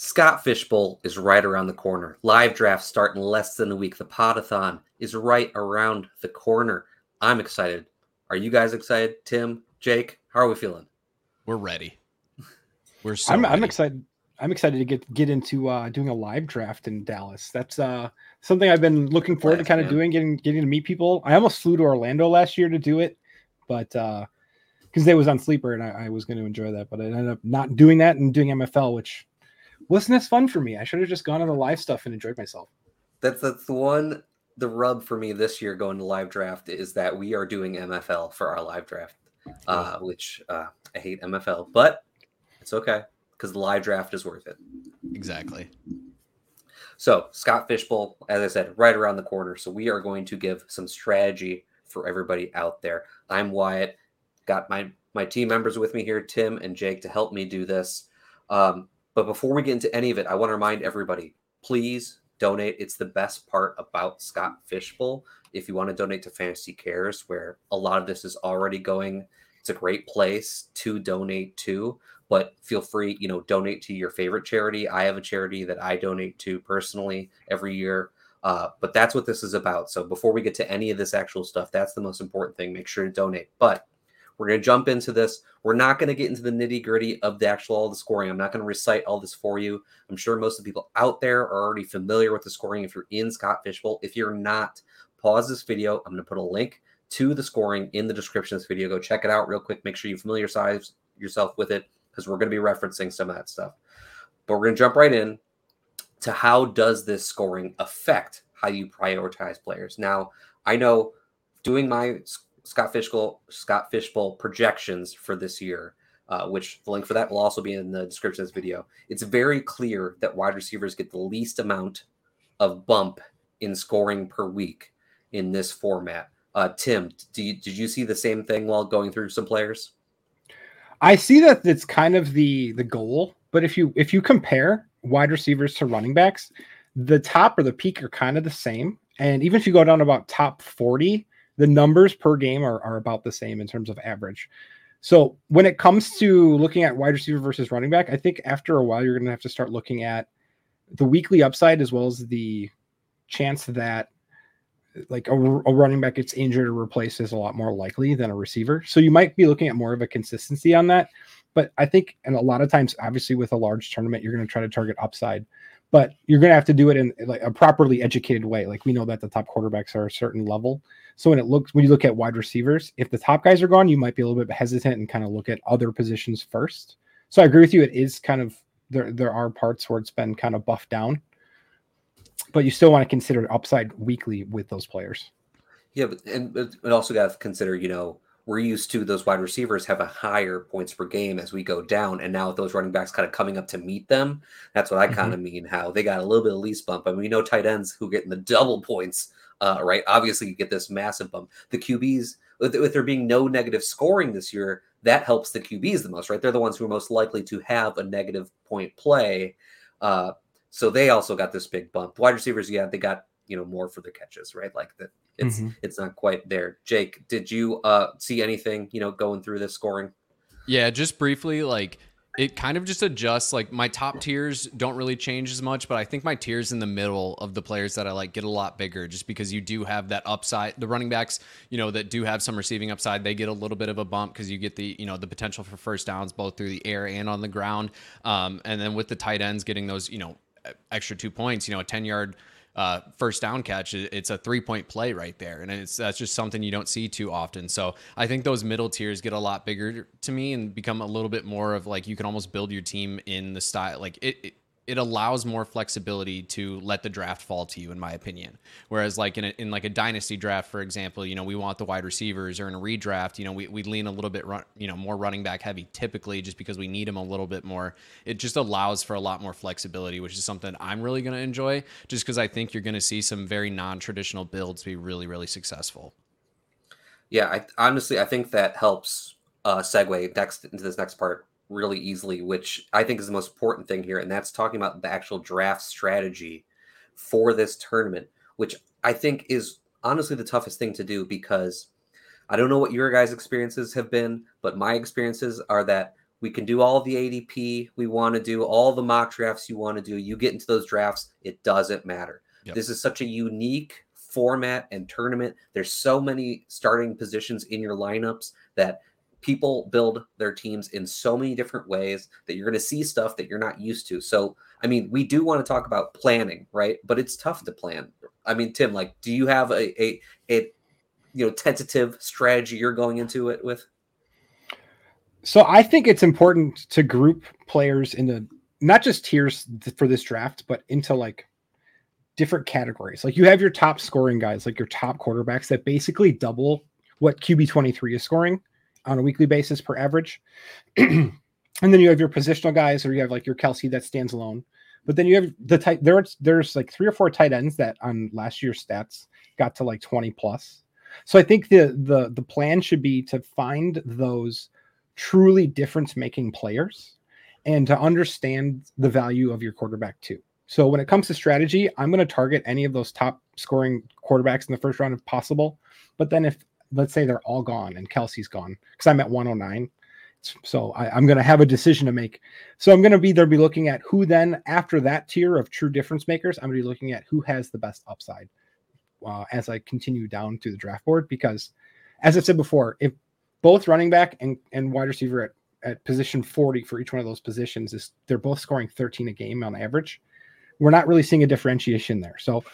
Scott Fish Bowl is right around the corner. Live draft start in less than a week. The Podathon is right around the corner. I'm excited. Are you guys excited? Tim, Jake, how are we feeling? We're ready. We're so I'm, ready. I'm excited. I'm excited to get get into uh, doing a live draft in Dallas. That's uh, something I've been looking forward to kind of man. doing, getting getting to meet people. I almost flew to Orlando last year to do it, but uh, because it was on sleeper and I, I was going to enjoy that, but I ended up not doing that and doing MFL, which wasn't as fun for me. I should have just gone on the live stuff and enjoyed myself. That's that's the one the rub for me this year going to live draft is that we are doing MFL for our live draft. Uh, which uh, I hate MFL, but it's okay because the live draft is worth it. exactly. So Scott Fish Bowl, as I said, right around the corner. So we are going to give some strategy for everybody out there. I'm Wyatt. Got my my team members with me here, Tim and Jake, to help me do this. Um, but before we get into any of it, I want to remind everybody: please donate. It's the best part about Scott Fish Bowl. If you want to donate to Fantasy Cares, where a lot of this is already going, it's a great place to donate to. But feel free you know donate to your favorite charity. I have a charity that i donate to personally every year. Uh, but that's what this is about. So before we get to any of this actual stuff that's the most important thing. Make sure to donate. But we're going to jump into this. We're not going to get into the nitty gritty of the actual all the scoring. I'm not going to recite all this for you. I'm sure most of the people out there are already familiar with the scoring if you're in scott fish bowl. If you're not pause this video. I'm going to put a link to the scoring in the description of this video. Go check it out real quick. Make sure you familiarize yourself with it because we're going to be referencing some of that stuff. But we're going to jump right in to how does this scoring affect how you prioritize players. Now, I know doing my Scott Fish Bowl Scott Fish Bowl projections for this year, uh, which the link for that will also be in the description of this video. It's very clear that wide receivers get the least amount of bump in scoring per week in this format. Uh, Tim, you, did you see the same thing while going through some players? I see that it's kind of the the goal, but if you if you compare wide receivers to running backs, the top or the peak are kind of the same. And even if you go down about top 40, the numbers per game are, are about the same in terms of average. So when it comes to looking at wide receiver versus running back, I think after a while you're going to have to start looking at the weekly upside as well as the chance that like a, a running back gets injured or replaced is a lot more likely than a receiver. So you might be looking at more of a consistency on that. But I think, and a lot of times, obviously, with a large tournament, you're going to try to target upside, but you're going to have to do it in like a properly educated way. Like we know that the top quarterbacks are a certain level. So when it looks, when you look at wide receivers, if the top guys are gone, you might be a little bit hesitant and kind of look at other positions first. So I agree with you. It is kind of there. There are parts where it's been kind of buffed down, but you still want to consider upside weekly with those players. Yeah, but and but also got to consider, you know, we're used to those wide receivers have a higher points per game as we go down, and now with those running backs kind of coming up to meet them, that's what I kind of mean. How they got a little bit of least bump. I mean, we know tight ends who get in the double points, uh, right? Obviously, you get this massive bump. The QBs, with, with there being no negative scoring this year, that helps the QBs the most, right? They're the ones who are most likely to have a negative point play. Uh, so they also got this big bump. Wide receivers, yeah, they got you know more for the catches, right? Like that, it's Mhm. it's not quite there. Jake, did you uh see anything you know going through this scoring? Yeah, just briefly, like it kind of just adjusts. Like my top tiers don't really change as much, but I think my tiers in the middle of the players that I like get a lot bigger just because you do have that upside. The running backs, you know, that do have some receiving upside, they get a little bit of a bump because you get the, you know, the potential for first downs both through the air and on the ground. Um, and then with the tight ends getting those, you know, extra two points, you know, a 10 yard uh, first down catch. It's a three point play right there. And it's that's just something you don't see too often. So I think those middle tiers get a lot bigger to me and become a little bit more of like you can almost build your team in the style. Like it, it it allows more flexibility to let the draft fall to you, in my opinion. Whereas, like in a, in like a dynasty draft, for example, you know we want the wide receivers, or in a redraft, you know we, we lean a little bit run, you know more running back heavy typically, just because we need them a little bit more. It just allows for a lot more flexibility, which is something I'm really going to enjoy, just because I think you're going to see some very non traditional builds be really really successful. Yeah, I honestly I think that helps uh segue next into this next part really easily, which I think is the most important thing here, and that's talking about the actual draft strategy for this tournament, which I think is honestly the toughest thing to do because I don't know what your guys' experiences have been, but my experiences are that We can do all the ADP we want to do, all the mock drafts you want to do. You get into those drafts, it doesn't matter. Yep. This is such a unique format and tournament. There's so many starting positions in your lineups that people build their teams in so many different ways that you're going to see stuff that you're not used to. So, I mean, we do want to talk about planning, right? But it's tough to plan. I mean, Tim, like, do you have a a, a you know tentative strategy you're going into it with? So I think it's important to group players into not just tiers for this draft, but into like different categories. Like you have your top scoring guys, like your top quarterbacks that basically double what QB23 is scoring on a weekly basis per average. and then you have your positional guys, or you have like your Kelce that stands alone. But then you have the tight there's there's like three or four tight ends that on last year's stats got to like 20 plus. So I think the the the plan should be to find those truly difference making players and to understand the value of your quarterback too. So when it comes to strategy, I'm going to target any of those top scoring quarterbacks in the first round if possible. But then if let's say they're all gone and Kelce's gone because I'm at 109. So I, am going to have a decision to make. So I'm going to be there, be looking at who then after that tier of true difference makers, I'm going to be looking at who has the best upside uh, as I continue down to the draft board. Because as I said before, if both running back and, and wide receiver at, at position 40 for each one of those positions is they're both scoring 13 a game on average we're not really seeing a differentiation there. So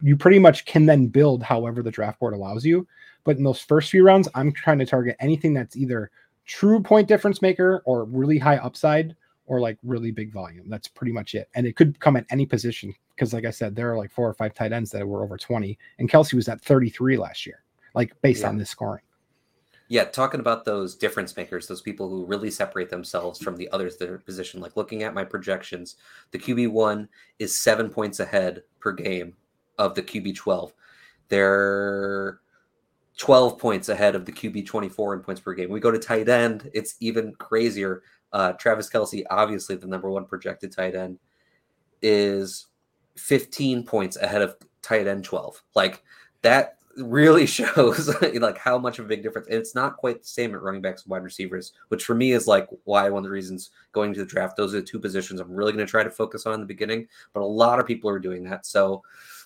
you pretty much can then build however the draft board allows you. But in those first few rounds, I'm trying to target anything that's either true point difference maker or really high upside or like really big volume. That's pretty much it. And it could come at any position because, like I said, there are like four or five tight ends that were over 20, and Kelce was at 33 last year, like based yeah. on this scoring. Yeah, talking about those difference makers, those people who really separate themselves from the others that are position. Like looking at my projections, the QB one is seven points ahead per game of the QB twelve. They're twelve points ahead of the QB twenty four in points per game. We go to tight end, it's even crazier. Uh, Travis Kelce, obviously the number one projected tight end, is fifteen points ahead of tight end twelve. Like that really shows like how much of a big difference. And it's not quite the same at running backs and wide receivers, which for me is like why one of the reasons going to the draft. Those are the two positions I'm really going to try to focus on in the beginning. But a lot of people are doing that, so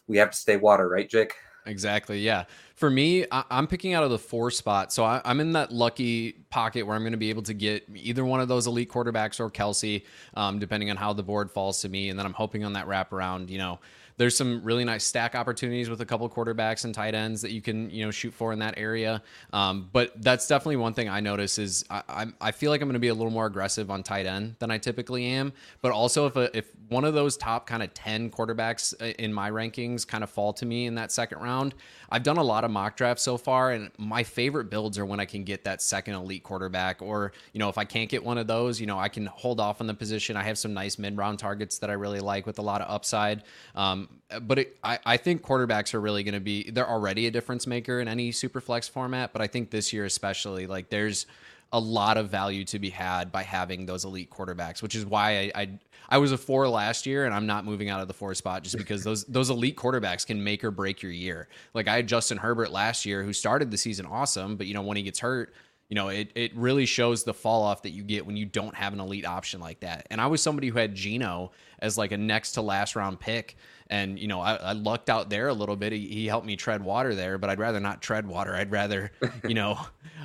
we have to stay water, right, Jake? Exactly. Yeah. For me, I- am picking out of the four spot. So I- am in that lucky pocket where I'm going to be able to get either one of those elite quarterbacks or Kelce, um, depending on how the board falls to me. And then I'm hoping on that wraparound, you know, there's some really nice stack opportunities with a couple quarterbacks and tight ends that you can you know shoot for in that area. Um, but that's definitely one thing I notice is I, I feel like I'm going to be a little more aggressive on tight end than I typically am. But also if a, if one of those top kind of ten quarterbacks uh, in my rankings kind of fall to me in that second round, I've done a lot of mock drafts so far, and my favorite builds are when I can get that second elite quarterback, or you know if I can't get one of those, you know I can hold off on the position. I have some nice mid round targets that I really like with a lot of upside. Um, but it, I, I think quarterbacks are really going to be, they're already a difference maker in any super flex format. But I think this year, especially, like there's a lot of value to be had by having those elite quarterbacks, which is why I, I, I was a four last year and I'm not moving out of the four spot just because those those elite quarterbacks can make or break your year. Like I had Justin Herbert last year who started the season awesome, but you know when he gets hurt, you know, it, it really shows the fall off that you get when you don't have an elite option like that. And I was somebody who had Geno as like a next to last round pick. And, you know, I, I lucked out there a little bit. He, he, helped me tread water there, but I'd rather not tread water. I'd rather, you know,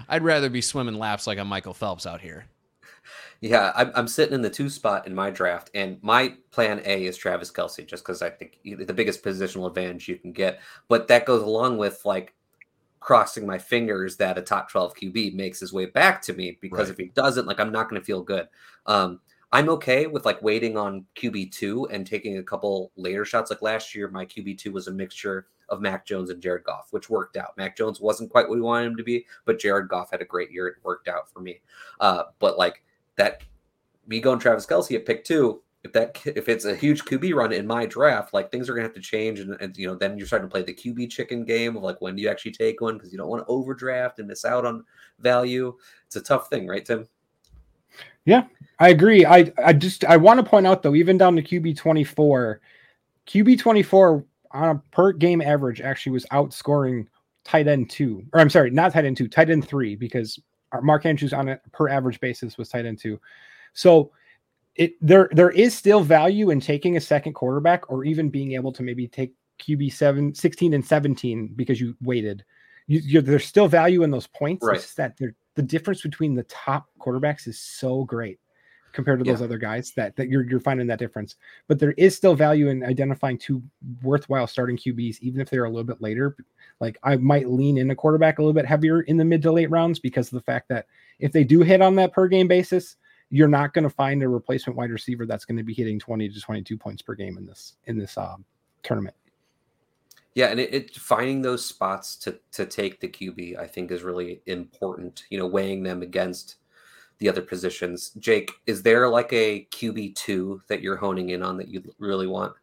I'd rather be swimming laps like a Michael Phelps out here. Yeah, I'm, I'm sitting in the two spot in my draft, and my plan A is Travis Kelce, just because I think the biggest positional advantage you can get. But that goes along with like crossing my fingers that a top 12 QB makes his way back to me because right. if he doesn't, like I'm not going to feel good. Um, I'm okay with like waiting on QB2 and taking a couple later shots. Like last year, my QB2 was a mixture of Mac Jones and Jared Goff, which worked out. Mac Jones wasn't quite what we wanted him to be, but Jared Goff had a great year. It worked out for me. Uh, but like that, me going Travis Kelce at pick two, if that if it's a huge QB run in my draft, like things are gonna have to change, and, and you know then you're starting to play the QB chicken game of like when do you actually take one because you don't want to overdraft and miss out on value. It's a tough thing, right, Tim? Yeah, I agree. I I just I want to point out though, even down to QB twenty four, QB twenty four on a per game average actually was outscoring tight end two, or I'm sorry, not tight end two, tight end three, because Mark Andrews on a per average basis was tight end two. So it there there is still value in taking a second quarterback or even being able to maybe take QB 7, 16 and 17 because you waited. You, there's still value in those points. Right. That the difference between the top quarterbacks is so great compared to those Yeah. other guys that, that you're you're finding that difference. But there is still value in identifying two worthwhile starting QBs, even if they're a little bit later. Like I might lean in a quarterback a little bit heavier in the mid to late rounds because of the fact that if they do hit on that per game basis, you're not going to find a replacement wide receiver that's going to be hitting 20 to 22 points per game in this in this um, tournament. Yeah, and it, it finding those spots to to take the QB, I think, is really important. You know, weighing them against the other positions. Jake, is there like a QB two that you're honing in on that you really want?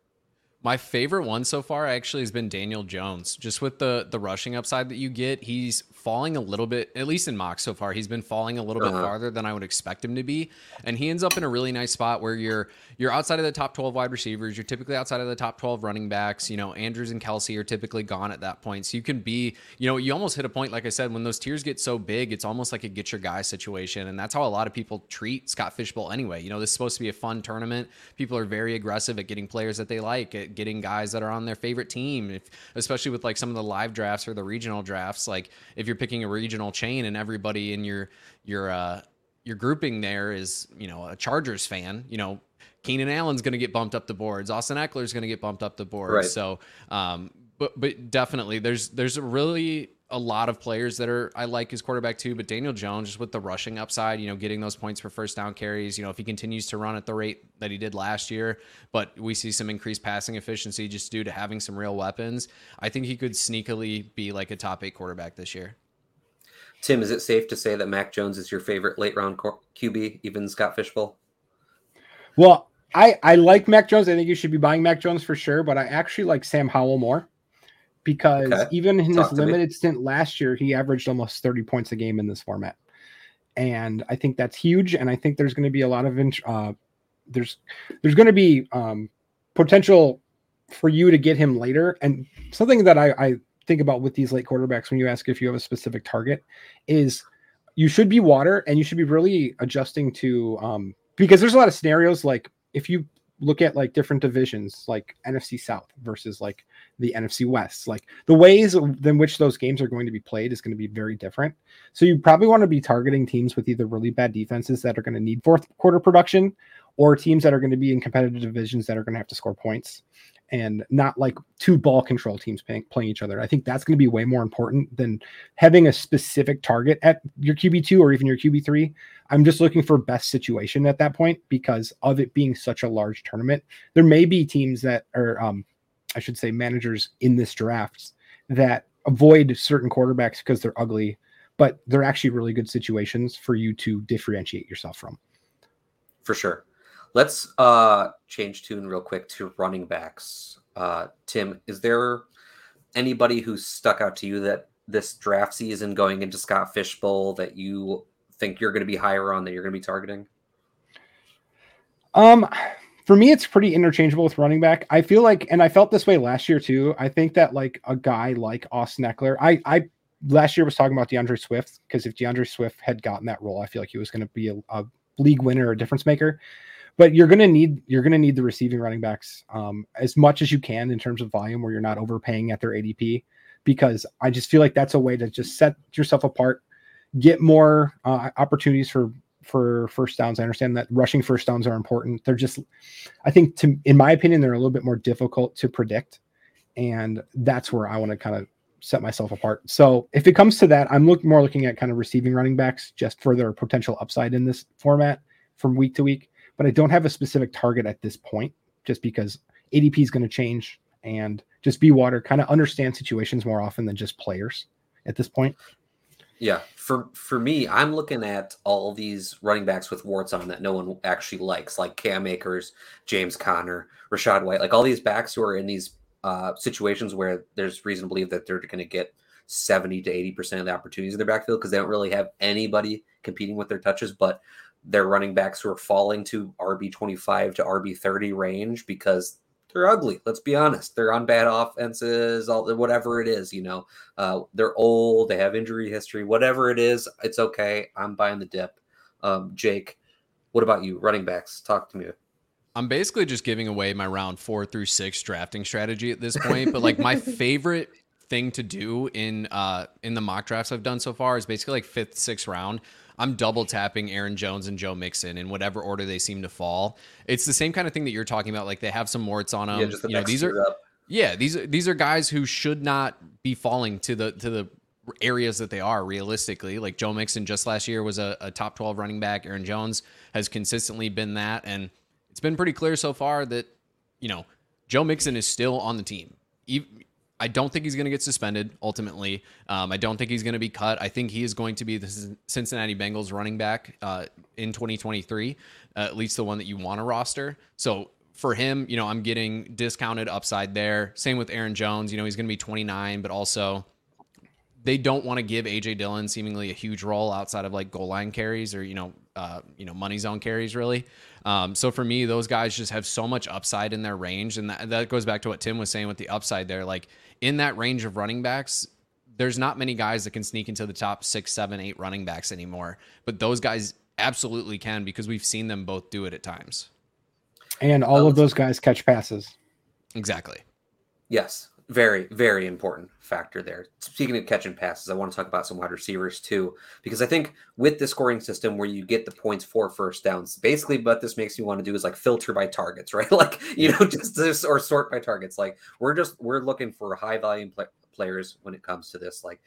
My favorite one so far actually has been Daniel Jones. Just with the the rushing upside that you get, he's falling a little bit, at least in mock so far, he's been falling a little bit Uh-huh. farther than I would expect him to be. And he ends up in a really nice spot where you're you're outside of the top 12 wide receivers, you're typically outside of the top 12 running backs. You know, Andrews and Kelce are typically gone at that point. So you can be, you know, you almost hit a point, like I said, when those tiers get so big, it's almost like a get your guy situation. And that's how a lot of people treat Scott Fish Bowl anyway. You know, this is supposed to be a fun tournament. People are very aggressive at getting players that they like, at getting guys that are on their favorite team. If especially with like some of the live drafts or the regional drafts, like if you're picking a regional chain and everybody in your your uh your grouping there is, you know, a Chargers fan, you know, Keenan Allen's going to get bumped up the boards. Austin Ekeler's going to get bumped up the boards. Right. So, um, but but definitely, there's there's a really a lot of players that are I like his quarterback too. But Daniel Jones, just with the rushing upside, you know, getting those points for first down carries. You know, if he continues to run at the rate that he did last year, but we see some increased passing efficiency just due to having some real weapons. I think he could sneakily be like a top eight quarterback this year. Tim, is it safe to say that Mac Jones is your favorite late round QB, even Scott Fish Bowl? Well, I I like Mac Jones. I think you should be buying Mac Jones for sure, but I actually like Sam Howell more because Okay. even in Talk this to me. limited stint last year, he averaged almost 30 points a game in this format. And I think that's huge. And I think there's going to be a lot of uh, there's there's going to be um, potential for you to get him later. And something that I, I think about with these late quarterbacks when you ask if you have a specific target is you should be water and you should be really adjusting to um, because there's a lot of scenarios like if you look at like different divisions like NFC South versus like the NFC West like the ways in which those games are going to be played is going to be very different so you probably want to be targeting teams with either really bad defenses that are going to need fourth quarter production or teams that are going to be in competitive divisions that are going to have to score points and not like two ball control teams playing, playing each other. I think that's going to be way more important than having a specific target at your QB2 or even your QB3. I'm just looking for best situation at that point because of it being such a large tournament. There may be teams that are, um, I should say, managers in this draft that avoid certain quarterbacks because they're ugly, but they're actually really good situations for you to differentiate yourself from. For sure. Let's uh change tune real quick to running backs. Uh Tim, is there anybody who's stuck out to you that this draft season going into Scott Fish Bowl that you think you're going to be higher on that you're going to be targeting? Um, for me, it's pretty interchangeable with running back. I feel like, and I felt this way last year too. I think that like a guy like Austin Ekeler, I, I last year was talking about D'Andre Swift because if D'Andre Swift had gotten that role, I feel like he was going to be a, a league winner or a difference maker. But you're gonna need you're gonna need the receiving running backs um, as much as you can in terms of volume, where you're not overpaying at their ADP, because I just feel like that's a way to just set yourself apart, get more uh, opportunities for for first downs. I understand that rushing first downs are important. They're just, I think, to in my opinion, they're a little bit more difficult to predict, and that's where I want to kind of set myself apart. So if it comes to that, I'm look more looking at kind of receiving running backs just for their potential upside in this format from week to week. But I don't have a specific target at this point, just because ADP is going to change and just be water, kind of understand situations more often than just players at this point. Yeah, for for me, I'm looking at all these running backs with warts on that no one actually likes, like Cam Akers, James Conner, Rachaad White, like all these backs who are in these uh, situations where there's reason to believe that they're going to get 70 to 80 percent of the opportunities in their backfield because they don't really have anybody competing with their touches, but they're running backs who are falling to RB 25 to RB 30 range because they're ugly. Let's be honest. They're on bad offenses, all whatever it is. You know, uh, they're old. They have injury history. Whatever it is, it's okay. I'm buying the dip. Um, Jake, what about you? Running backs, talk to me. I'm basically just giving away my round four through six drafting strategy at this point. but like my favorite thing to do in uh in the mock drafts I've done so far is basically like fifth, sixth round. I'm double tapping Aaron Jones and Joe Mixon in whatever order they seem to fall. It's the same kind of thing that you're talking about. Like they have some warts on them. Yeah, just the you know, these are up. yeah these are these are guys who should not be falling to the to the areas that they are realistically. Like Joe Mixon just last year was a, a top 12 running back. Aaron Jones has consistently been that, and it's been pretty clear so far that you know Joe Mixon is still on the team. I don't think he's going to get suspended ultimately. Um, I don't think he's going to be cut. I think he is going to be the Cincinnati Bengals running back uh, in 2023, uh, at least the one that you want to roster. So for him, you know, I'm getting discounted upside there. Same with Aaron Jones. You know, he's going to be 29, but also they don't want to give AJ Dillon seemingly a huge role outside of like goal line carries or you know, uh, you know, money zone carries really. Um, so for me, those guys just have so much upside in their range, and that, that goes back to what Tim was saying with the upside there. Like in that range of running backs, there's not many guys that can sneak into the top six, seven, eight running backs anymore. But those guys absolutely can because we've seen them both do it at times. And all of those guys catch passes. Exactly. Yes very, very important factor there. Speaking of catching passes, I want to talk about some wide receivers too, because I think with the scoring system where you get the points for first downs, basically what this makes you want to do is like filter by targets, right? like, you know, just this or sort by targets. Like, we're just, we're looking for high volume play, players when it comes to this. Like,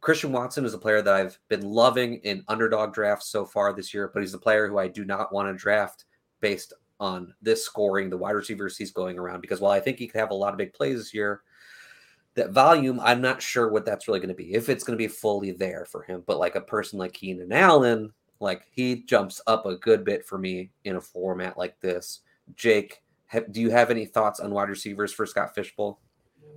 Christian Watson is a player that I've been loving in underdog drafts so far this year, but he's a player who I do not want to draft based on this scoring, the wide receivers he's going around. Because while I think he could have a lot of big plays this year, that volume, I'm not sure what that's really going to be. If it's going to be fully there for him, but like a person like Keenan Allen, like he jumps up a good bit for me in a format like this. Jake, have, do you have any thoughts on wide receivers for Scott Fish Bowl?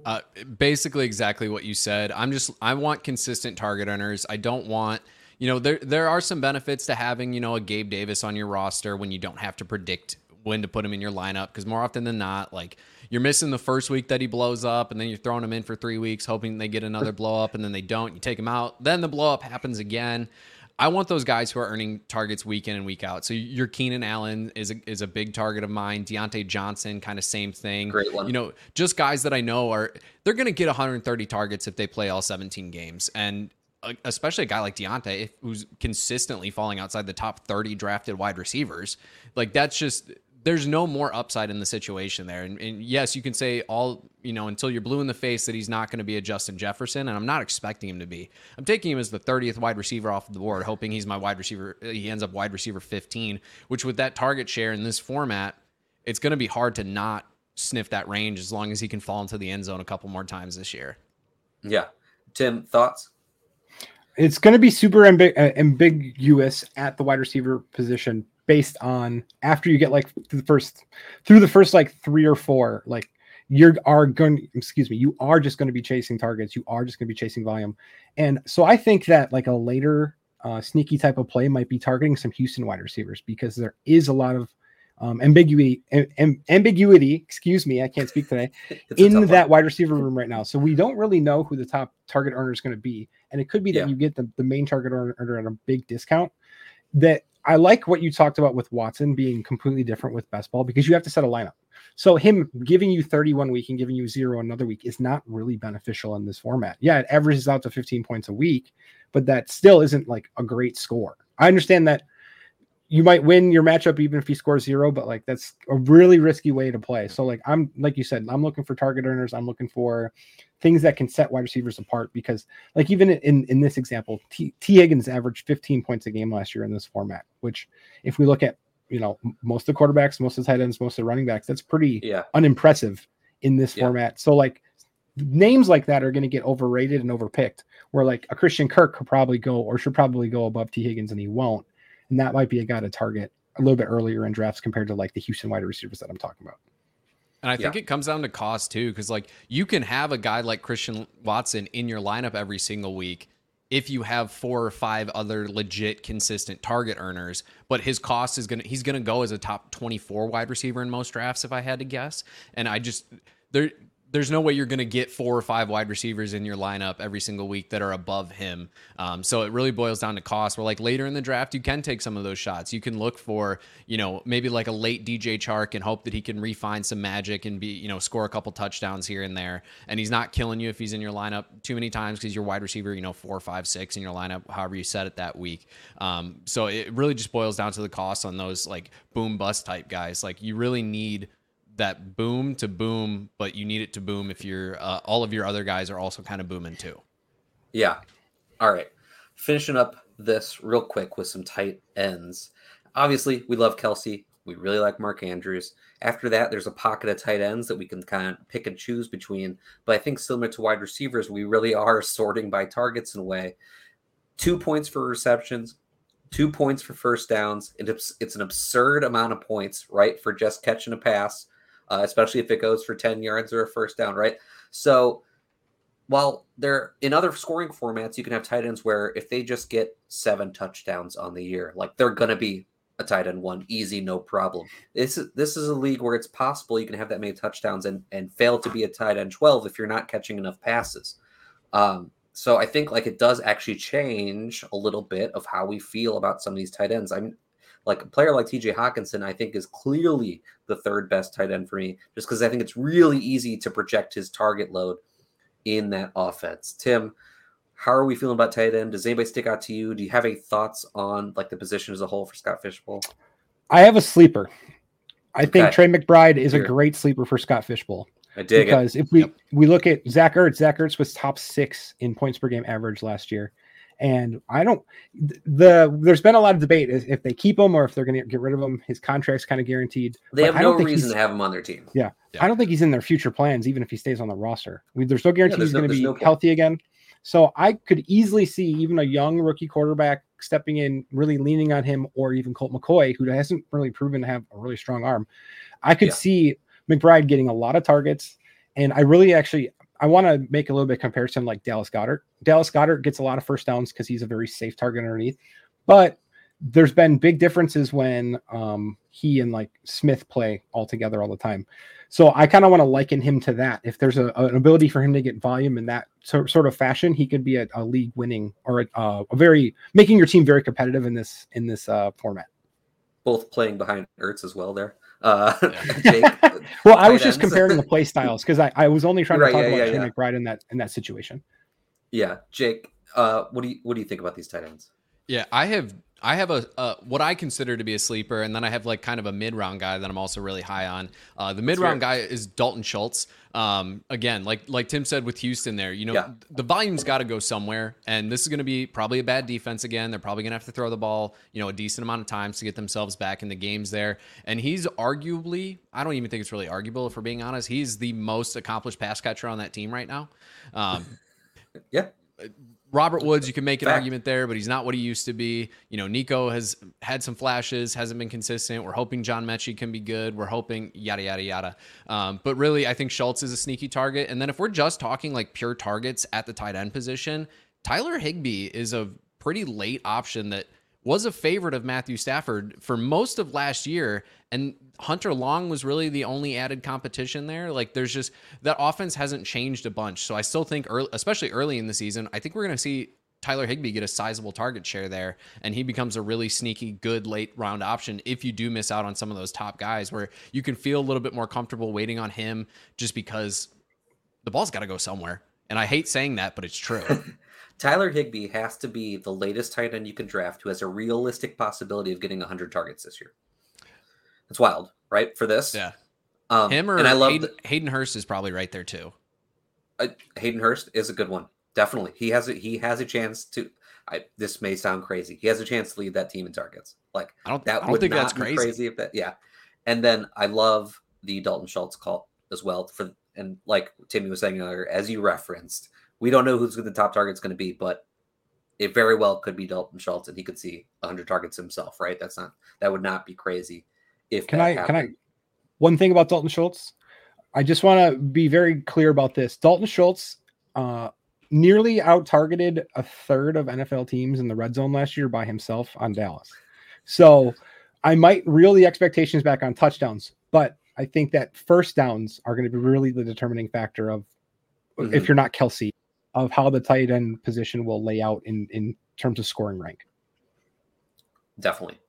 Uh, basically, exactly what you said. I'm just I want consistent target earners. I don't want you know there there are some benefits to having you know a Gabe Davis on your roster when you don't have to predict when to put him in your lineup because more often than not, like you're missing the first week that he blows up, and then you're throwing him in for three weeks, hoping they get another blow up, and then they don't. You take him out, then the blow up happens again. I want those guys who are earning targets week in and week out. So your Keenan Allen is a, is a big target of mine. Diontae Johnson, kind of same thing. Great one. You know, just guys that I know are they're going to get 130 targets if they play all 17 games, and uh, especially a guy like Diontae who's consistently falling outside the top 30 drafted wide receivers. Like that's just there's no more upside in the situation there. And, and, yes, you can say all, you know, until you're blue in the face that he's not going to be a Justin Jefferson. And I'm not expecting him to be. I'm taking him as the 30th wide receiver off the board, hoping he's my wide receiver. He ends up wide receiver 15, which with that target share in this format, it's going to be hard to not sniff that range as long as he can fall into the end zone a couple more times this year. Yeah. Tim, thoughts? It's going to be super ambi- uh, ambiguous at the wide receiver position based on after you get like the first through the first like three or four like you are going excuse me you are just going to be chasing targets you are just going to be chasing volume. And so i think that like a later uh, sneaky type of play might be targeting some houston wide receivers because there is a lot of um, ambiguity am, ambiguity excuse me i can't speak today in that wide receiver room right now. So we don't really know who the top target earner is going to be. And it could be that yeah. you get the, the main target earner at a big discount that I like what you talked about with Watson being completely different with best ball because you have to set a lineup. So him giving you 31 week and giving you zero another week is not really beneficial in this format. Yeah, it averages out to 15 points a week, but that still isn't like a great score. I understand that you might win your matchup even if he scores zero, but like that's a really risky way to play. So like I'm like you said, I'm looking for target earners. I'm looking for things that can set wide receivers apart because like even in in this example, T, Tee Higgins averaged 15 points a game last year in this format, which if we look at you know most of the quarterbacks, most of the tight ends, most of the running backs, that's pretty yeah. unimpressive in this yeah. format. So like names like that are going to get overrated and overpicked. Where like a Christian Kirk could probably go or should probably go above Tee Higgins and he won't and that might be a guy to target a little bit earlier in drafts compared to like the Houston wide receivers that I'm talking about. And I think yeah. it comes down to cost too, because like you can have a guy like Christian Watson in your lineup every single week if you have four or five other legit consistent target earners but his cost is going to he's going to go as a top 24 wide receiver in most drafts if i had to guess and i just there there's no way you're going to get four or five wide receivers in your lineup every single week that are above him. Um, so it really boils down to cost. Where like later in the draft, you can take some of those shots. You can look for, you know, maybe like a late DJ Chark and hope that he can refine some magic and be, you know, score a couple touchdowns here and there. And he's not killing you if he's in your lineup too many times because you're wide receiver, you know, four, five, six in your lineup, however you set it that week. Um, so it really just boils down to the cost on those like boom bust type guys. Like you really need that boom to boom, but you need it to boom if you're uh, all of your other guys are also kind of booming too. Yeah. All right. Finishing up this real quick with some tight ends. Obviously, we love Kelce. We really like Mark Andrews. After that, there's a pocket of tight ends that we can kind of pick and choose between. But I think similar to wide receivers, we really are sorting by targets in a way. Two points for receptions, two points for first downs. It's, it's an absurd amount of points, right, for just catching a pass uh, especially if it goes for 10 yards or a first down, right? So while they're in other scoring formats, you can have tight ends where if they just get seven touchdowns on the year, like they're going to be a tight end one, easy, no problem. This is this is a league where it's possible you can have that many touchdowns and and fail to be a tight end 12 if you're not catching enough passes. Um, so I think like it does actually change a little bit of how we feel about some of these tight ends. I'm like a player like TJ Hockenson, I think is clearly the third best tight end for me, just because I think it's really easy to project his target load in that offense. Tim, how are we feeling about tight end? Does anybody stick out to you? Do you have any thoughts on like the position as a whole for Scott Fish Bowl? I have a sleeper. I think. Trey McBride is Here. a great sleeper for Scott Fish Bowl. I dig because it. if we yep. we look at Zach Ertz, Zach Ertz was top six in points per game average last year. And I don't the there's been a lot of debate if they keep him or if they're going to get rid of him. His contract's kind of guaranteed. They have no reason to have him on their team. Yeah, yeah, I don't think he's in their future plans, even if he stays on the roster. I mean, there's no guarantee yeah, he's no, going to be no healthy again. So I could easily see even a young rookie quarterback stepping in, really leaning on him, or even Colt McCoy, who hasn't really proven to have a really strong arm. I could yeah. see McBride getting a lot of targets. And I really actually I want to make a little bit comparison like Dallas Goedert. Dallas Goedert gets a lot of first downs because he's a very safe target underneath, but there's been big differences when um, he and like Smith play all together all the time. So I kind of want to liken him to that. If there's a, an ability for him to get volume in that sort, sort of fashion, he could be a, a league winning or a, uh, a, very making your team very competitive in this in this uh, format. Both playing behind Ertz as well there. Uh, Jake, well, I was just comparing the play styles because I, I was only trying right, to talk yeah, about yeah, yeah. McBride in that in that situation. Yeah, Jake, uh, what do you what do you think about these tight ends? Yeah, I have I have a uh, what I consider to be a sleeper, and then I have like kind of a mid round guy that I'm also really high on. Uh, the mid round guy is Dalton Schultz. Um, again, like like Tim said with Houston, there, you know, yeah. the volume's got to go somewhere, and this is going to be probably a bad defense again. They're probably going to have to throw the ball, you know, a decent amount of times to get themselves back in the games there. And he's arguably, I don't even think it's really arguable if we're being honest. He's the most accomplished pass catcher on that team right now. Um, yeah Robert Woods, you can make an Fact. argument there, but he's not what he used to be. You know, Nico has had some flashes, hasn't been consistent. We're hoping John Metchie can be good. We're hoping yada yada yada. Um, but really, I think Schultz is a sneaky target. And then if we're just talking like pure targets at the tight end position, Tyler Higbee is a pretty late option that was a favorite of Matthew Stafford for most of last year. And Hunter Long was really the only added competition there. Like there's just that offense hasn't changed a bunch. So I still think, early, especially early in the season, I think we're going to see Tyler Higbee get a sizable target share there, and he becomes a really sneaky, good late round option if you do miss out on some of those top guys where you can feel a little bit more comfortable waiting on him just because the ball's got to go somewhere. And I hate saying that, but it's true. Tyler Higbee has to be the latest tight end you can draft who has a realistic possibility of getting 100 targets this year. That's wild, right? For this, yeah. Um, Him or and I love Hayden, the, Hayden Hurst is probably right there too. Uh, Hayden Hurst is a good one, definitely. He has a he has a chance to. I, this may sound crazy. He has a chance to lead that team in targets. Like I don't, that I don't would think not that's crazy. crazy if that, yeah. And then I love the Dalton Schultz call as well for and like Timmy was saying earlier, as you referenced, we don't know who's the top target's going to be, but it very well could be Dalton Schultz, and he could see 100 targets himself. Right? That's not that would not be crazy. If can I can I one thing about Dalton Schultz, I just want to be very clear about this. Dalton Schultz, uh, nearly out targeted a third of NFL teams in the red zone last year by himself on Dallas. So I might reel the expectations back on touchdowns, but I think that first downs are going to be really the determining factor of mm-hmm. if you're not Kelce of how the tight end position will lay out in in terms of scoring rank. Definitely.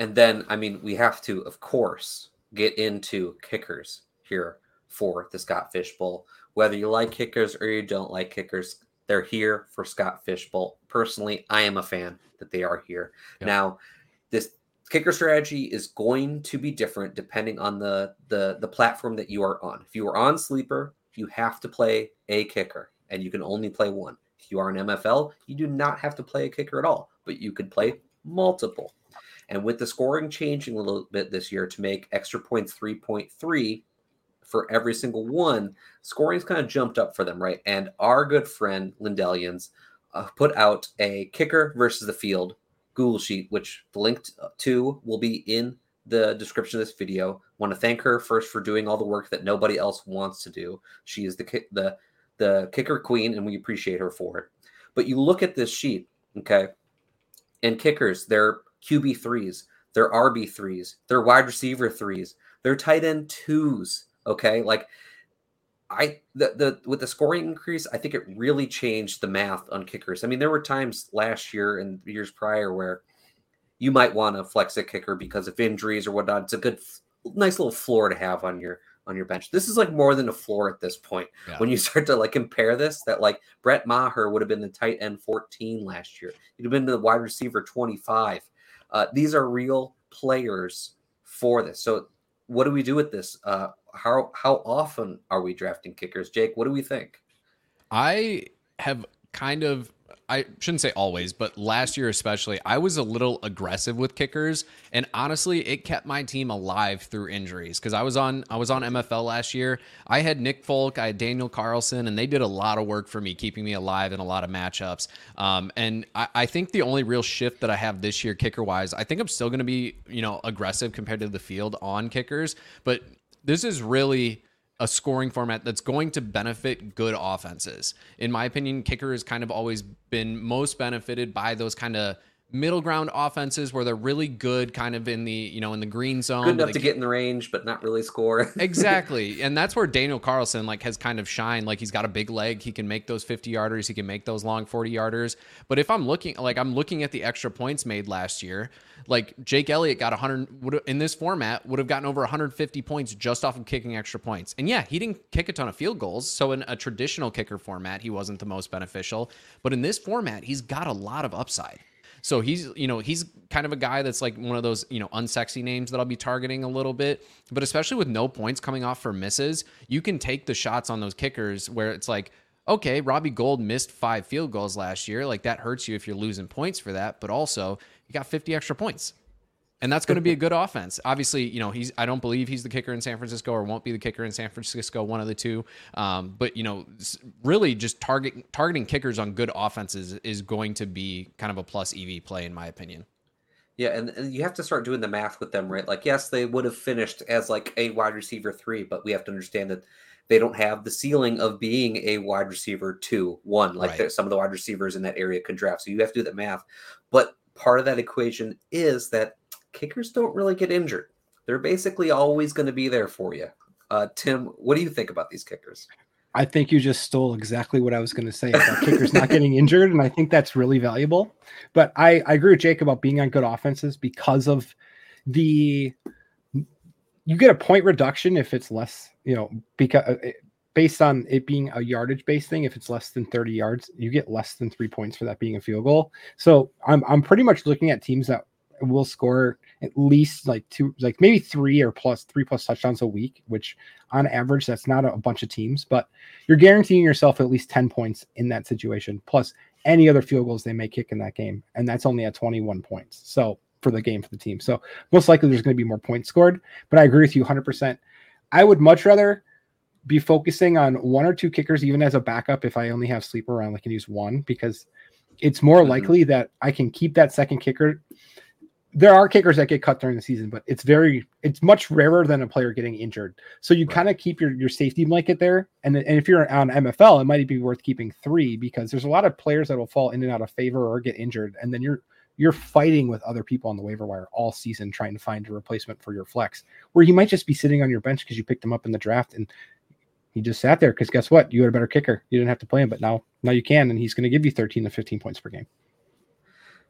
And then I mean we have to of course get into kickers here for the Scott Fish Bowl. Whether you like kickers or you don't like kickers, they're here for Scott Fish Bowl. Personally, I am a fan that they are here. Yep. Now, this kicker strategy is going to be different depending on the, the the platform that you are on. If you are on sleeper, you have to play a kicker and you can only play one. If you are an MFL, you do not have to play a kicker at all, but you could play multiple. And with the scoring changing a little bit this year to make extra points 3.3 for every single one, scoring's kind of jumped up for them, right? And our good friend Lindellions uh, put out a kicker versus the field Google Sheet, which the link to will be in the description of this video. Want to thank her first for doing all the work that nobody else wants to do. She is the the the kicker queen, and we appreciate her for it. But you look at this sheet, okay, and kickers, they're QB threes, they're RB threes, they're wide receiver threes, they're tight end twos. Okay, like I the the with the scoring increase, I think it really changed the math on kickers. I mean, there were times last year and years prior where you might want to flex a kicker because of injuries or whatnot. It's a good, nice little floor to have on your on your bench. This is like more than a floor at this point. Yeah. When you start to like compare this, that like Brett Maher would have been the tight end 14 last year. He'd have been the wide receiver 25. Uh, these are real players for this. So what do we do with this? Uh, how how often are we drafting kickers, Jake? What do we think? I have kind of I shouldn't say always, but last year especially, I was a little aggressive with kickers, and honestly, it kept my team alive through injuries because I was on I was on MFL last year. I had Nick Folk, I had Daniel Carlson, and they did a lot of work for me, keeping me alive in a lot of matchups. Um, and I, I think the only real shift that I have this year, kicker wise, I think I'm still going to be you know aggressive compared to the field on kickers, but this is really a scoring format that's going to benefit good offenses. In my opinion, kicker has kind of always been most benefited by those kind of middle ground offenses where they're really good kind of in the you know in the green zone good enough to get in the range but not really score. Exactly. And that's where daniel carlson like has kind of shined. Like he's got a big leg. He can make those 50 yarders. He can make those long 40 yarders. But if i'm looking like i'm looking at the extra points made last year like jake elliott got 100 would in this format would have gotten over 150 points just off of kicking extra points. And yeah he didn't kick a ton of field goals so in a traditional kicker format he wasn't the most beneficial. But in this format he's got a lot of upside so he's, you know, he's kind of a guy that's like one of those, you know, unsexy names that I'll be targeting a little bit. But especially with no points coming off for misses, you can take the shots on those kickers where it's like, okay, Robbie Gould missed five field goals last year. Like that hurts you if you're losing points for that. But also, you got 50 extra points and that's going to be a good offense. Obviously, you know he's. I don't believe he's the kicker in San Francisco, or won't be the kicker in San Francisco. One of the two. Um, but you know, really, just target targeting kickers on good offenses is going to be kind of a plus EV play, in my opinion. Yeah, and, and you have to start doing the math with them, right? Like, yes, they would have finished as like a wide receiver three, but we have to understand that they don't have the ceiling of being a wide receiver two, one, like right. some of the wide receivers in that area could draft. So you have to do that math. But part of that equation is that kickers don't really get injured. They're basically always going to be there for you. Uh, Tim, what do you think about these kickers? I think you just stole exactly what I was going to say about kickers not getting injured, and I think that's really valuable. But I, I agree with Jake about being on good offenses because of the you get a point reduction if it's less, you know, because uh, based on it being a yardage based thing, if it's less than 30 yards, you get less than three points for that being a field goal. So I'm I'm pretty much looking at teams that will score at least like two, like maybe three or plus three plus touchdowns a week, which on average, that's not a, bunch of teams, but you're guaranteeing yourself at least 10 points in that situation, plus any other field goals they may kick in that game. And that's only at 21 points. So for the game for the team. So most likely there's going to be more points scored, but I agree with you 100%. I would much rather be focusing on one or two kickers, even as a backup, if I only have sleeper around, I can use one because it's more mm-hmm. likely that I can keep that second kicker there are kickers that get cut during the season, but it's very it's much rarer than a player getting injured. So you right. kind of keep your your safety blanket there. And, and if you're on MFL, it might be worth keeping three because there's a lot of players that will fall in and out of favor or get injured, and then you're you're fighting with other people on the waiver wire all season trying to find a replacement for your flex, where he might just be sitting on your bench because you picked him up in the draft and he just sat there because guess what? You had a better kicker. You didn't have to play him, but now now you can, and he's going to give you 13 to 15 points per game.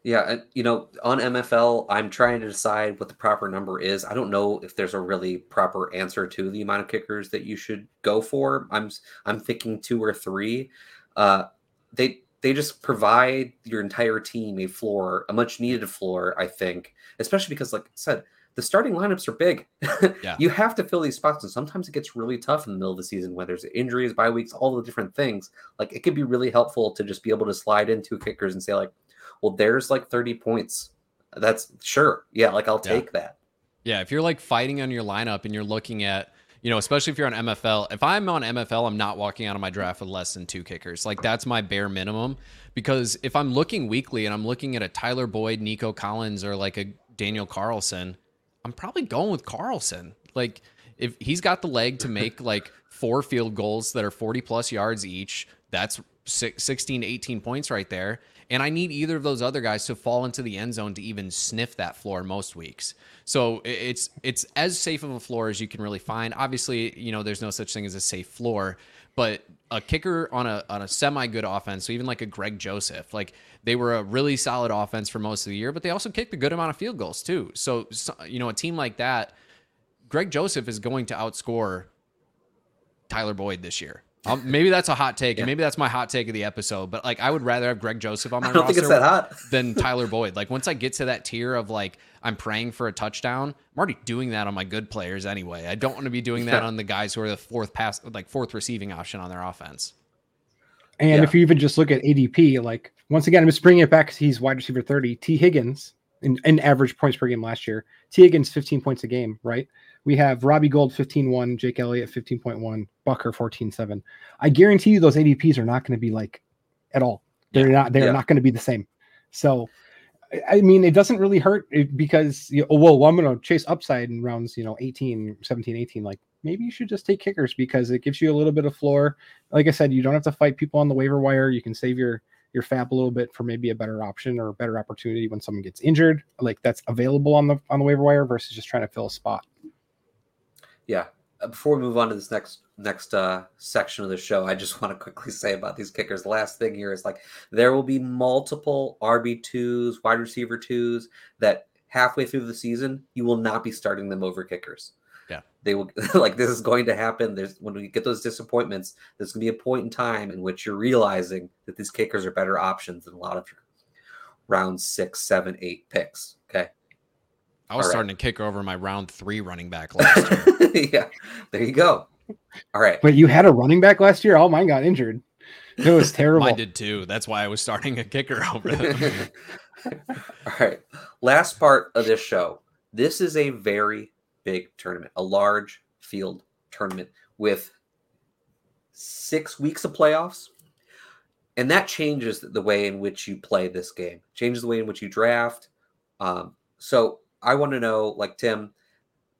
Yeah, you know, on MFL, I'm trying to decide what the proper number is. I don't know if there's a really proper answer to the amount of kickers that you should go for. I'm I'm thinking two or three. Uh, they they just provide your entire team a floor, a much needed floor, I think, especially because, like I said, the starting lineups are big. Yeah. you have to fill these spots, and sometimes it gets really tough in the middle of the season when there's injuries, bye weeks, all the different things. Like it could be really helpful to just be able to slide into kickers and say, like, well, there's like 30 points. That's sure. Yeah, like I'll take yeah. that. Yeah, if you're like fighting on your lineup and you're looking at, you know, especially if you're on MFL, if I'm on MFL, I'm not walking out of my draft with less than two kickers. Like that's my bare minimum because if I'm looking weekly and I'm looking at a Tyler Boyd, Nico Collins, or like a Daniel Carlson, I'm probably going with Carlson. Like if he's got the leg to make like four field goals that are 40 plus yards each, that's 16 18 points right there. And I need either of those other guys to fall into the end zone to even sniff that floor most weeks. So it's it's as safe of a floor as you can really find. Obviously, you know, there's no such thing as a safe floor, but a kicker on a on a semi good offense, so even like a Greg Joseph, like they were a really solid offense for most of the year, but they also kicked a good amount of field goals too. So, so you know, a team like that, Greg Joseph is going to outscore Tyler Boyd this year. Um, maybe that's a hot take, yeah. and maybe that's my hot take of the episode. But like, I would rather have Greg Joseph on my I don't think it's that hot. than Tyler Boyd. Like, once I get to that tier of like I'm praying for a touchdown, I'm already doing that on my good players anyway. I don't want to be doing that on the guys who are the fourth pass, like fourth receiving option on their offense. And yeah. if you even just look at ADP, like once again, I'm just bringing it back because he's wide receiver 30. Tee Higgins in, in average points per game last year. Tee Higgins 15 points a game, right? We have Robbie Gould 15-1, Jake Elliott 15.1, Butker 14-7. I guarantee you those ADPs are not going to be like at all. They're yeah. not they're yeah. not going to be the same. So I mean, it doesn't really hurt because, you know, oh, well, I'm going to chase upside in rounds, you know, 18, 17, 18. Like maybe you should just take kickers because it gives you a little bit of floor. Like I said, you don't have to fight people on the waiver wire. You can save your your FAAB a little bit for maybe a better option or a better opportunity when someone gets injured, like that's available on the on the waiver wire versus just trying to fill a spot. Yeah. Uh, before we move on to this next next uh, section of the show, I just want to quickly say about these kickers. The last thing here is like there will be multiple RB twos, wide receiver twos that halfway through the season you will not be starting them over kickers. Yeah, they will like this is going to happen. There's when we get those disappointments, there's going to be a point in time in which you're realizing that these kickers are better options than a lot of your round six, seven, eight picks. Okay. I was All starting to kick over my round three running back last year. yeah, there you go. All right. But you had a running back last year? All mine got injured. It was terrible. Mine did too. That's why I was starting a kicker over them. All right. Last part of this show. This is a very big tournament, a large field tournament with six weeks of playoffs. And that changes the way in which you play this game, changes the way in which you draft. Um, so I want to know, like Tim,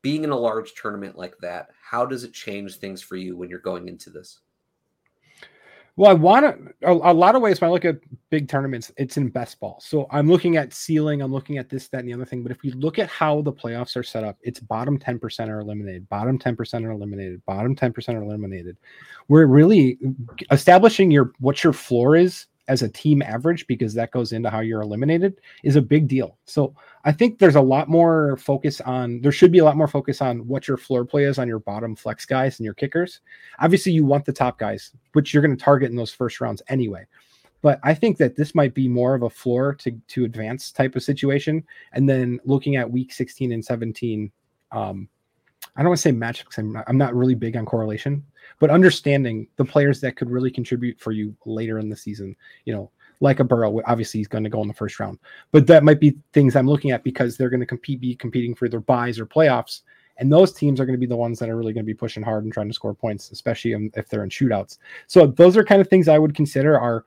being in a large tournament like that, how does it change things for you when you're going into this? Well, I want to a, lot of ways when I look at big tournaments, it's in best ball. So I'm looking at ceiling, I'm looking at this, that, and the other thing. But if you look at how the playoffs are set up, it's bottom 10% are eliminated, bottom 10% are eliminated, bottom 10% are eliminated. We're really establishing your what your floor is as a team average because that goes into how you're eliminated is a big deal. So I think there's a lot more focus on there should be a lot more focus on what your floor play is on your bottom flex guys and your kickers. Obviously, you want the top guys, which you're going to target in those first rounds anyway. But I think that this might be more of a floor to to advance type of situation. And then looking at week 16 and 17, um, I don't want to say match because I'm not, I'm not really big on correlation, but understanding the players that could really contribute for you later in the season, you know, like a Burrow, obviously he's going to go in the first round, but that might be things I'm looking at because they're going to compete, be competing for their byes or playoffs. And those teams are going to be the ones that are really going to be pushing hard and trying to score points, especially if they're in shootouts. So those are kind of things I would consider are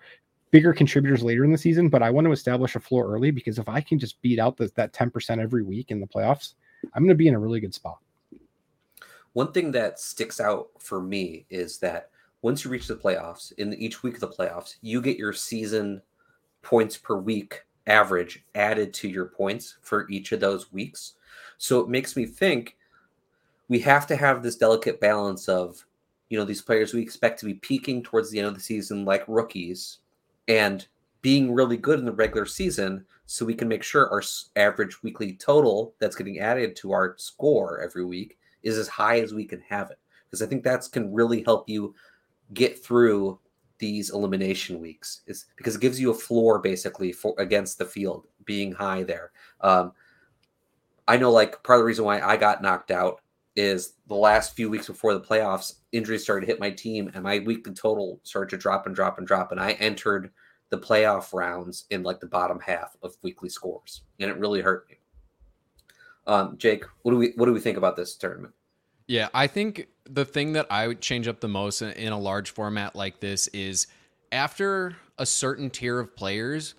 bigger contributors later in the season, but I want to establish a floor early because if I can just beat out the, that 10% every week in the playoffs, I'm going to be in a really good spot. One thing that sticks out for me is that once you reach the playoffs, in each week of the playoffs, you get your season points per week average added to your points for each of those weeks. So it makes me think we have to have this delicate balance of, you know, these players we expect to be peaking towards the end of the season like rookies and being really good in the regular season so we can make sure our average weekly total that's getting added to our score every week is as high as we can have it. Because i think that's can really help you get through these elimination weeks. Is because it gives you a floor basically for against the field being high there. Um, i know like part of the reason why i got knocked out is the last few weeks before the playoffs injuries started to hit my team and my weekly total started to drop and drop and drop and i entered the playoff rounds in like the bottom half of weekly scores and it really hurt me um, jake what do we what do we think about this tournament yeah, I think the thing that I would change up the most in, in a large format like this is after a certain tier of players,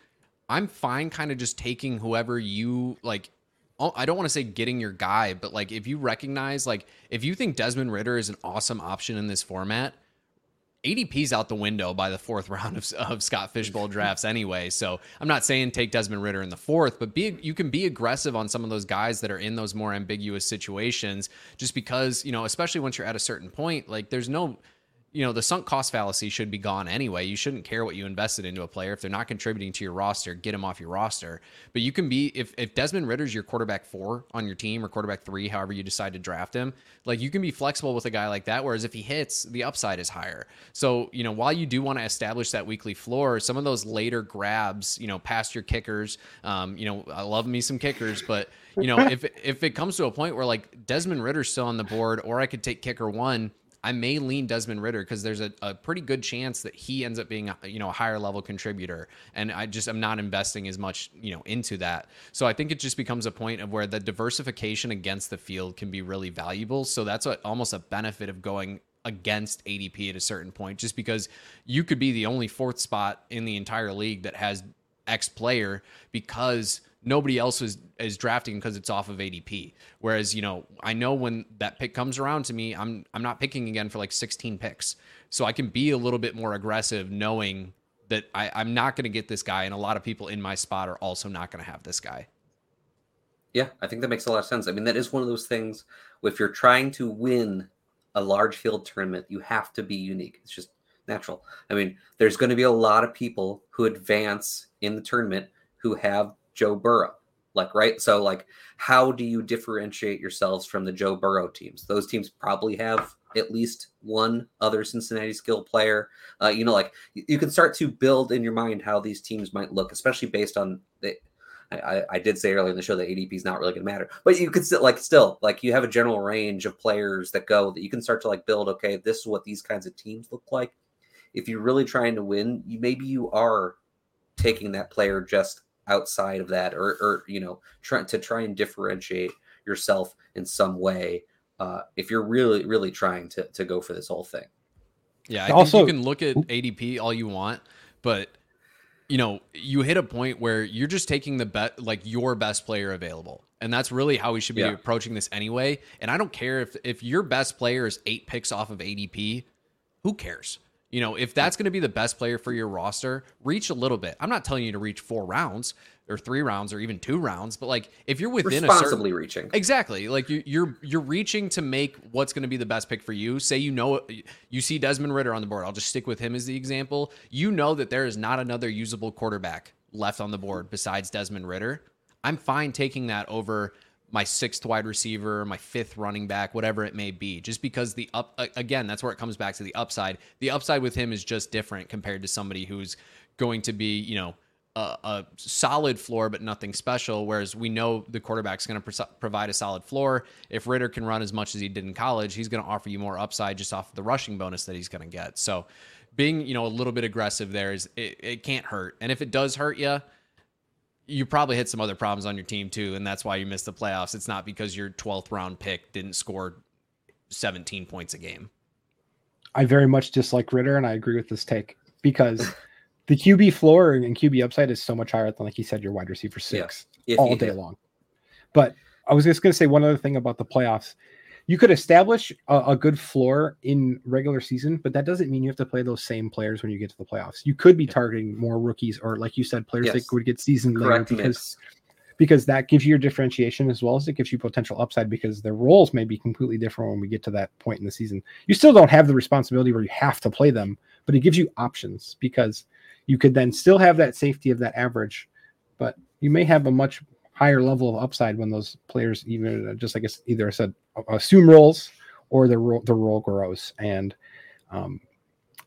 I'm fine kind of just taking whoever you like. Oh, I don't want to say getting your guy, but like if you recognize, like if you think Desmond Ridder is an awesome option in this format, ADP's out the window by the fourth round of, of Scott Fish Bowl drafts anyway. So I'm not saying take Desmond Ridder in the fourth, but be you can be aggressive on some of those guys that are in those more ambiguous situations, just because you know, especially once you're at a certain point, like there's no you know the sunk cost fallacy should be gone anyway. You shouldn't care what you invested into a player if they're not contributing to your roster, get them off your roster. But you can be if if Desmond Ridder's your quarterback four on your team or quarterback three, however you decide to draft him, like you can be flexible with a guy like that. Whereas if he hits, the upside is higher. So you know while you do want to establish that weekly floor, some of those later grabs, you know, past your kickers, um, you know, I love me some kickers, but you know if if it comes to a point where like Desmond Ridder's still on the board, or I could take kicker one I may lean Desmond Ridder because there's a, a, pretty good chance that he ends up being a, you know a higher level contributor, and I just am not investing as much you know into that. So I think it just becomes a point of where the diversification against the field can be really valuable. So that's a, almost a benefit of going against ADP at a certain point, just because you could be the only fourth spot in the entire league that has X player because nobody else is is drafting because it's off of ADP. Whereas, you know, I know when that pick comes around to me, I'm I'm not picking again for like 16 picks. So I can be a little bit more aggressive knowing that I, I'm not going to get this guy, and a lot of people in my spot are also not going to have this guy. Yeah, I think that makes a lot of sense. I mean, that is one of those things. If you're trying to win a large field tournament, you have to be unique. It's just natural. I mean, there's going to be a lot of people who advance in the tournament who have Joe Burrow. Like, right? So, like, how do you differentiate yourselves from the Joe Burrow teams? Those teams probably have at least one other Cincinnati skill player. Uh, you know, like you can start to build in your mind how these teams might look, especially based on the. I, I did say earlier in the show that ADP is not really going to matter, but you could still like still like you have a general range of players that go that you can start to like build. Okay, this is what these kinds of teams look like. If you're really trying to win, you maybe you are taking that player just outside of that or, or you know trying to try and differentiate yourself in some way uh, if you're really really trying to to go for this whole thing. Yeah i also, think you can look at adp all you want but you know you hit a point where you're just taking the bet like your best player available and that's really how we should be yeah. approaching this anyway and i don't care if if your best player is eight picks off of adp who cares you know, if that's going to be the best player for your roster, reach a little bit. I'm not telling you to reach four rounds or three rounds or even two rounds, but like if you're within responsibly a certain, reaching, exactly, like you, you're you're reaching to make what's going to be the best pick for you. Say you know you see Desmond Ridder on the board. I'll just stick with him as the example. You know that there is not another usable quarterback left on the board besides Desmond Ridder. I'm fine taking that over my sixth wide receiver, my fifth running back, whatever it may be. Just because the up again, that's where it comes back to the upside. The upside with him is just different compared to somebody who's going to be, you know, a, a solid floor but nothing special. Whereas we know the quarterback's going to pro- provide a solid floor. If Ridder can run as much as he did in college, he's going to offer you more upside just off the rushing bonus that he's going to get. So being, you know, a little bit aggressive there is it, it can't hurt. And if it does hurt you, you probably hit some other problems on your team too, and that's why you missed the playoffs. It's not because your 12th round pick didn't score 17 points a game. I very much dislike Ridder, and I agree with this take because the QB floor and QB upside is so much higher than, like you said, your wide receiver six If all you day hit. long. But I was just going to say one other thing about the playoffs. You could establish a, a good floor in regular season, but that doesn't mean you have to play those same players when you get to the playoffs. You could be targeting more rookies, or like you said, players Yes. that would get seasoned later because because that gives you your differentiation as well as it gives you potential upside because their roles may be completely different when we get to that point in the season. You still don't have the responsibility where you have to play them, but it gives you options because you could then still have that safety of that average, but you may have a much higher level of upside when those players even uh, just like I s- either I said assume roles or the role the role grows and um,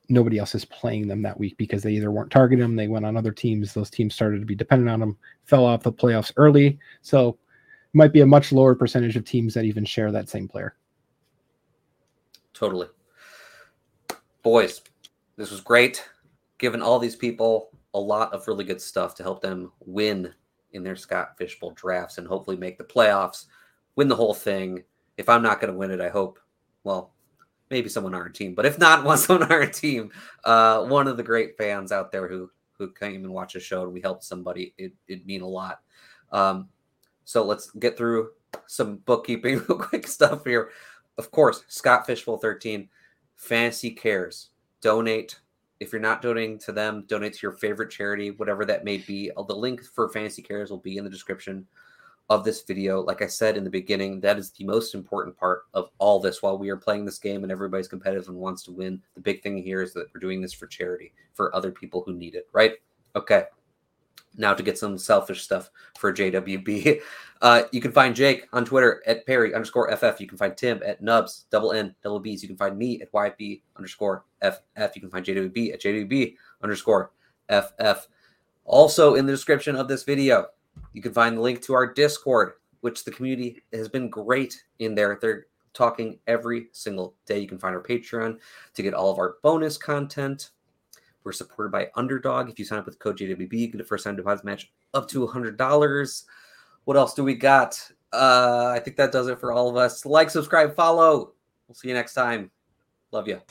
nobody else is playing them that week because they either weren't targeting them, they went on other teams, those teams started to be dependent on them, fell off the playoffs early. So it might be a much lower percentage of teams that even share that same player. Totally. Boys, this was great. Giving all these people a lot of really good stuff to help them win in their Scott Fish Bowl drafts and hopefully make the playoffs, win the whole thing. If I'm not going to win it, I hope, well, maybe someone on our team, but if not, someone on our team, uh, one of the great fans out there who who came and watched the show and we helped somebody, it, it'd mean a lot. Um, so let's get through some bookkeeping real quick stuff here. Of course, Scott Fish Bowl 13, Fantasy Cares. Donate. If you're not donating to them, donate to your favorite charity, whatever that may be. Uh, The link for Fantasy Cares will be in the description of this video. Like I said in the beginning, that is the most important part of all this while we are playing this game and everybody's competitive and wants to win. The big thing here is that we're doing this for charity, for other people who need it, right? Okay. Now to get some selfish stuff for JWB. Uh, you can find Jake on Twitter at Perry underscore FF. You can find Tim at Nubs, double N, double Bs. You can find me at YB underscore FF. You can find JWB at JWB underscore FF. Also in the description of this video, you can find the link to our Discord, which the community has been great in there. They're talking every single day. You can find our Patreon to get all of our bonus content. We're supported by Underdog. If you sign up with code JWB, you get a first time deposit match up to $100. What else do we got? Uh, I think that does it for all of us. Like, subscribe, follow. We'll see you next time. Love you.